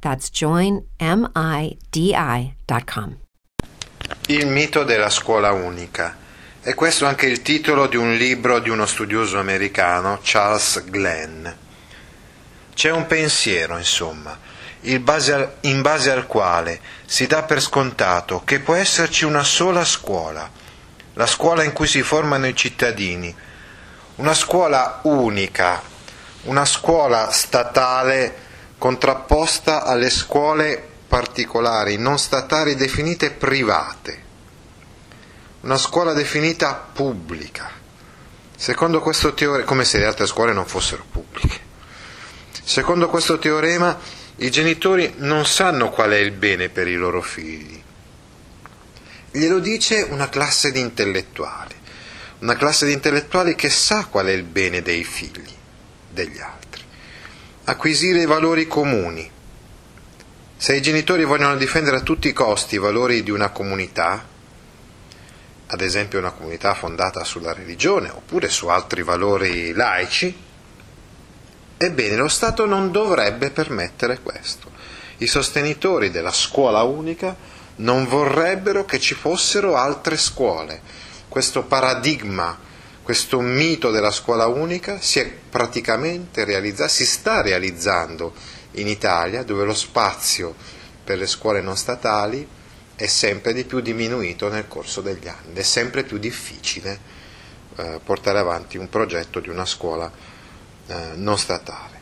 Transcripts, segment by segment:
That's joinmidi.com. Il mito della scuola unica. E questo anche il titolo di un libro di uno studioso americano, Charles Glenn. C'è un pensiero, insomma, in base, al, in base al quale si dà per scontato che può esserci una sola scuola, la scuola in cui si formano i cittadini, una scuola unica, una scuola statale contrapposta alle scuole particolari, non statali definite private, una scuola definita pubblica, secondo questo teorema, come se le altre scuole non fossero pubbliche. Secondo questo teorema i genitori non sanno qual è il bene per i loro figli. Glielo dice una classe di intellettuali, una classe di intellettuali che sa qual è il bene dei figli, degli altri acquisire i valori comuni. Se i genitori vogliono difendere a tutti i costi i valori di una comunità, ad esempio una comunità fondata sulla religione oppure su altri valori laici, ebbene lo Stato non dovrebbe permettere questo. I sostenitori della scuola unica non vorrebbero che ci fossero altre scuole. Questo paradigma questo mito della scuola unica si è praticamente realizzato, si sta realizzando in Italia, dove lo spazio per le scuole non statali è sempre di più diminuito nel corso degli anni, è sempre più difficile eh, portare avanti un progetto di una scuola eh, non statale.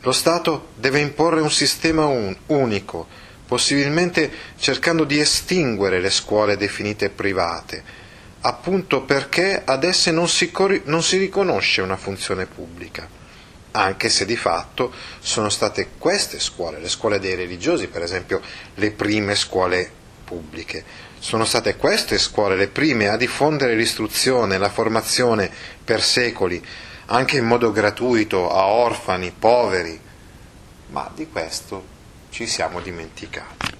Lo Stato deve imporre un sistema un, unico, possibilmente cercando di estinguere le scuole definite private, appunto perché ad esse non si, non si riconosce una funzione pubblica, anche se di fatto sono state queste scuole, le scuole dei religiosi per esempio, le prime scuole pubbliche. Sono state queste scuole le prime a diffondere l'istruzione, la formazione per secoli, anche in modo gratuito a orfani, poveri, ma di questo ci siamo dimenticati.